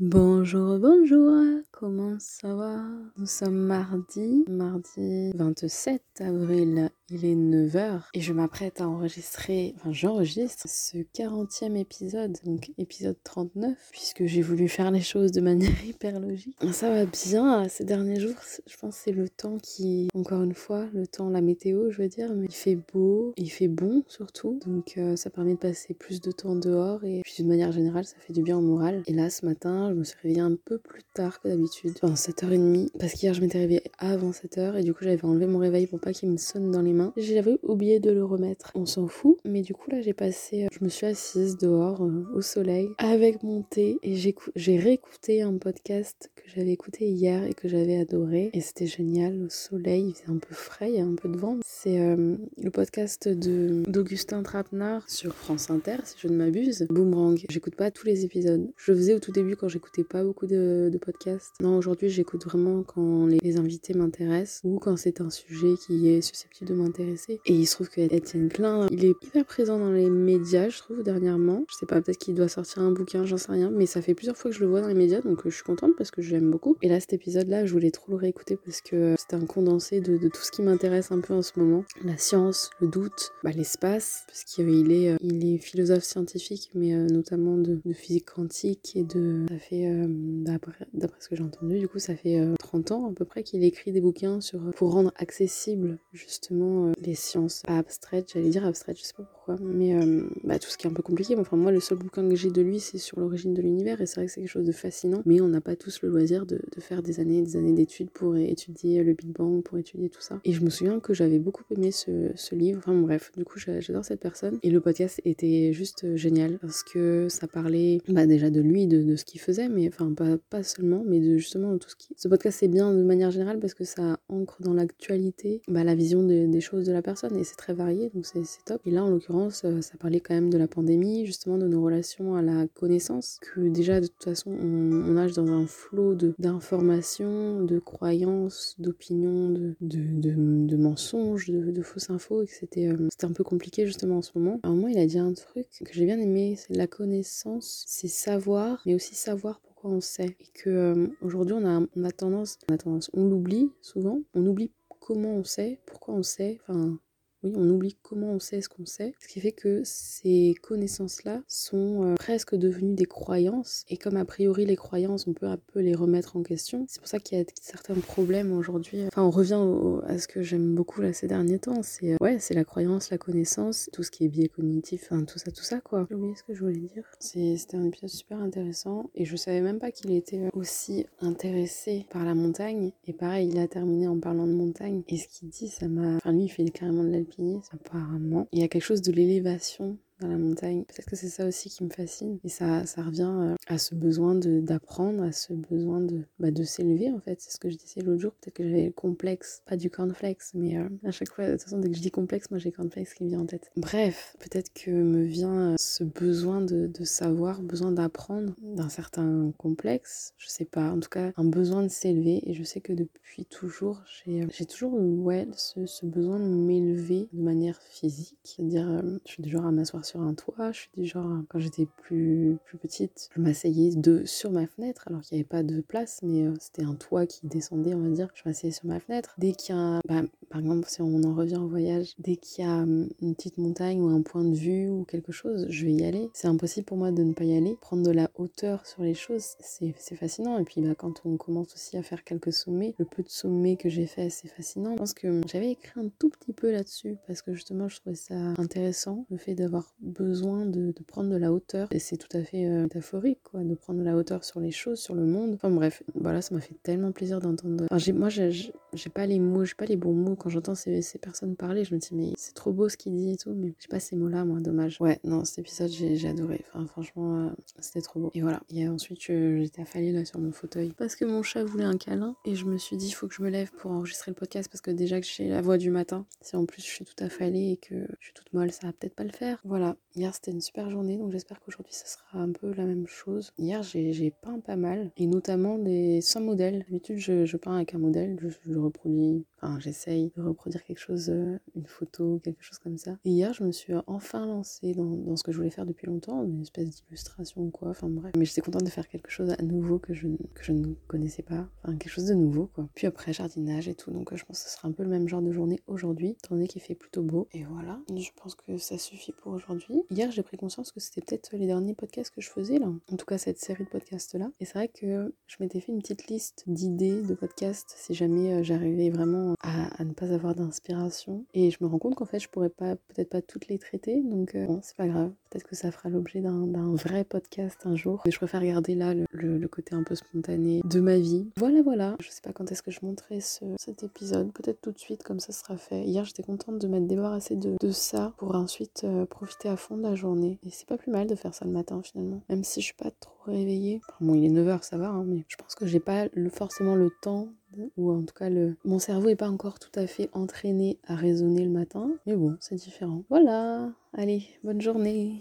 Bonjour, bonjour, comment ça va? Nous sommes mardi, mardi 27 avril, il est 9h et je m'apprête à enregistrer, enfin j'enregistre ce 40e épisode, donc épisode 39, puisque j'ai voulu faire les choses de manière hyper logique. Ça va bien ces derniers jours, je pense c'est le temps qui, encore une fois, le temps, la météo je veux dire, mais il fait beau, il fait bon surtout, donc euh, ça permet de passer plus de temps dehors et puis d'une manière générale ça fait du bien au moral. Et là ce matin, je me suis réveillée un peu plus tard que d'habitude, enfin 7h30, parce qu'hier je m'étais réveillée avant 7h et du coup j'avais enlevé mon réveil pour pas qu'il me sonne dans les mains. J'avais oublié de le remettre. On s'en fout, mais du coup là j'ai passé, euh, je me suis assise dehors euh, au soleil avec mon thé et j'ai réécouté un podcast que j'avais écouté hier et que j'avais adoré et c'était génial au soleil, il faisait un peu frais, il y a un peu de vent. C'est euh, le podcast d'Augustin Trapenard sur France Inter si je ne m'abuse. Boomerang. J'écoute pas tous les épisodes. Je faisais au tout début quand j'écoutais pas beaucoup de, podcasts. Non, aujourd'hui, j'écoute vraiment quand les, invités m'intéressent ou quand c'est un sujet qui est susceptible de m'intéresser. Et il se trouve que Étienne Klein, il est hyper présent dans les médias, je trouve, dernièrement. Je sais pas, peut-être qu'il doit sortir un bouquin, j'en sais rien, mais ça fait plusieurs fois que je le vois dans les médias, donc euh, je suis contente parce que je l'aime beaucoup. Et là, cet épisode-là, je voulais trop le réécouter parce que c'était un condensé de, tout ce qui m'intéresse un peu en ce moment. La science, le doute, bah, l'espace, parce qu'il est, euh, il est philosophe scientifique, mais euh, notamment de, physique quantique et de fait, euh, d'après ce que j'ai du coup, ça fait 30 euh, ans à peu près qu'il écrit des bouquins sur, pour rendre accessible justement euh, les sciences abstraites, j'allais dire abstraites, je sais pas pourquoi, mais bah, tout ce qui est un peu compliqué. Enfin, moi, le seul bouquin que j'ai de lui, c'est sur l'origine de l'univers, et c'est vrai que c'est quelque chose de fascinant, mais on n'a pas tous le loisir de, faire des années et des années d'études pour étudier le Big Bang, pour étudier tout ça. Et je me souviens que j'avais beaucoup aimé ce, livre, enfin bref, du coup, j'adore cette personne, et le podcast était juste génial, parce que ça parlait bah, déjà de lui, de, ce qu'il faisait mais enfin pas, pas seulement, mais de justement tout ce qui. Ce podcast c'est bien de manière générale parce que ça ancre dans l'actualité bah, la vision des choses de la personne et c'est très varié donc c'est top. Et là en l'occurrence euh, ça parlait quand même de la pandémie, justement de nos relations à la connaissance, que déjà de toute façon on, nage dans un flot d'informations, de, croyances, d'opinions, de, mensonges, de, fausses infos et que c'était euh, c'était un peu compliqué justement en ce moment. À un moment il a dit un truc que j'ai bien aimé, c'est la connaissance, c'est savoir, mais aussi savoir pourquoi on sait. Et que euh, aujourd'hui, on on a tendance, on a tendance, on l'oublie souvent, on oublie comment on sait, pourquoi on sait, enfin, oui, on oublie comment on sait ce qu'on sait, ce qui fait que ces connaissances-là sont euh, presque devenues des croyances, et comme a priori les croyances, on peut un peu les remettre en question, c'est pour ça qu'il y a certains problèmes aujourd'hui. Enfin, on revient à ce que j'aime beaucoup là ces derniers temps, c'est euh, ouais, c'est la croyance, la connaissance, tout ce qui est biais cognitif, enfin tout ça, tout ça quoi. J'ai oublié ce que je voulais dire. C'était un épisode super intéressant, et je savais même pas qu'il était euh, aussi intéressé par la montagne, et pareil, il a terminé en parlant de montagne, et ce qu'il dit, ça m'a... Enfin lui, il fait carrément de la apparemment. Il y a quelque chose de l'élévation dans la montagne. Peut-être que c'est ça aussi qui me fascine. Et ça, ça revient euh, à ce besoin d'apprendre, à ce besoin de, bah, de s'élever en fait. C'est ce que je disais l'autre jour. Peut-être que j'avais le complexe, pas du cornflakes, mais euh, à chaque fois, de toute façon, dès que je dis complexe, moi j'ai cornflakes qui me vient en tête. Bref, peut-être que me vient euh, ce besoin de, de savoir, besoin d'apprendre d'un certain complexe. Je sais pas. En tout cas, un besoin de s'élever. Et je sais que depuis toujours, j'ai toujours ouais, ce, ce besoin de m'élever de manière physique. C'est-à-dire, je suis du à m'asseoir sur un toit. Je suis du genre, quand j'étais plus, plus petite, je m'asseyais de, sur ma fenêtre, alors qu'il n'y avait pas de place, mais euh, c'était un toit qui descendait, on va dire. Je m'asseyais sur ma fenêtre. Dès qu'il y a, bah, par exemple, si on en revient au voyage, dès qu'il y a hum, une petite montagne ou un point de vue ou quelque chose, je vais y aller. C'est impossible pour moi de ne pas y aller. Prendre de la hauteur sur les choses, c'est fascinant. Et puis, bah, quand on commence aussi à faire quelques sommets, le peu de sommets que j'ai fait, c'est fascinant. Je pense que j'avais écrit un tout petit peu là-dessus parce que justement, je trouvais ça intéressant, le fait d'avoir besoin de, prendre de la hauteur. Et c'est tout à fait euh, métaphorique, quoi, de prendre de la hauteur sur les choses, sur le monde. Enfin bref, voilà, ça m'a fait tellement plaisir d'entendre. Enfin, moi, j'ai pas les mots, j'ai pas les bons mots. Quand j'entends ces, ces, personnes parler, je me dis, mais c'est trop beau ce qu'il dit et tout, mais j'ai pas ces mots-là, moi, dommage. Ouais, non, cet épisode, j'ai adoré. Enfin, franchement, euh, c'était trop beau. Et voilà. Et ensuite, j'étais affalée là sur mon fauteuil parce que mon chat voulait un câlin. Et je me suis dit, il faut que je me lève pour enregistrer le podcast parce que déjà que j'ai la voix du matin, si en plus je suis toute affalée et que je suis toute molle, ça va peut-être pas le faire. Voilà. Hier, c'était une super journée, donc j'espère qu'aujourd'hui, ça sera un peu la même chose. Hier, j'ai peint pas mal, et notamment des 100 modèles. D'habitude, je, peins avec un modèle, je, le reproduis Enfin, j'essaye de reproduire quelque chose, euh, une photo, quelque chose comme ça. Et hier, je me suis enfin lancée dans, dans ce que je voulais faire depuis longtemps, une espèce d'illustration ou quoi, enfin bref. Mais j'étais contente de faire quelque chose à nouveau que je, que je ne connaissais pas, enfin quelque chose de nouveau quoi. Puis après, jardinage et tout, donc je pense que ce sera un peu le même genre de journée aujourd'hui, étant donné qu'il fait plutôt beau. Et voilà, je pense que ça suffit pour aujourd'hui. Hier, j'ai pris conscience que c'était peut-être les derniers podcasts que je faisais là, en tout cas cette série de podcasts là. Et c'est vrai que je m'étais fait une petite liste d'idées de podcasts si jamais euh, j'arrivais vraiment à, ne pas avoir d'inspiration. Et je me rends compte qu'en fait, je pourrais pas, peut-être pas toutes les traiter, donc euh, bon, c'est pas grave. Peut-être que ça fera l'objet d'un vrai podcast un jour. Mais je préfère garder là le, côté un peu spontané de ma vie. Voilà, voilà. Je sais pas quand est-ce que je montrerai ce, cet épisode. Peut-être tout de suite, comme ça sera fait. Hier, j'étais contente de m'être débarrassée de, ça pour ensuite euh, profiter à fond de la journée. Et c'est pas plus mal de faire ça le matin finalement. Même si je suis pas trop réveillée. Bon, il est 9h, ça va, hein, mais je pense que j'ai pas forcément le temps ou en tout cas le mon cerveau est pas encore tout à fait entraîné à raisonner le matin. Mais bon c'est différent. Voilà. Allez bonne journée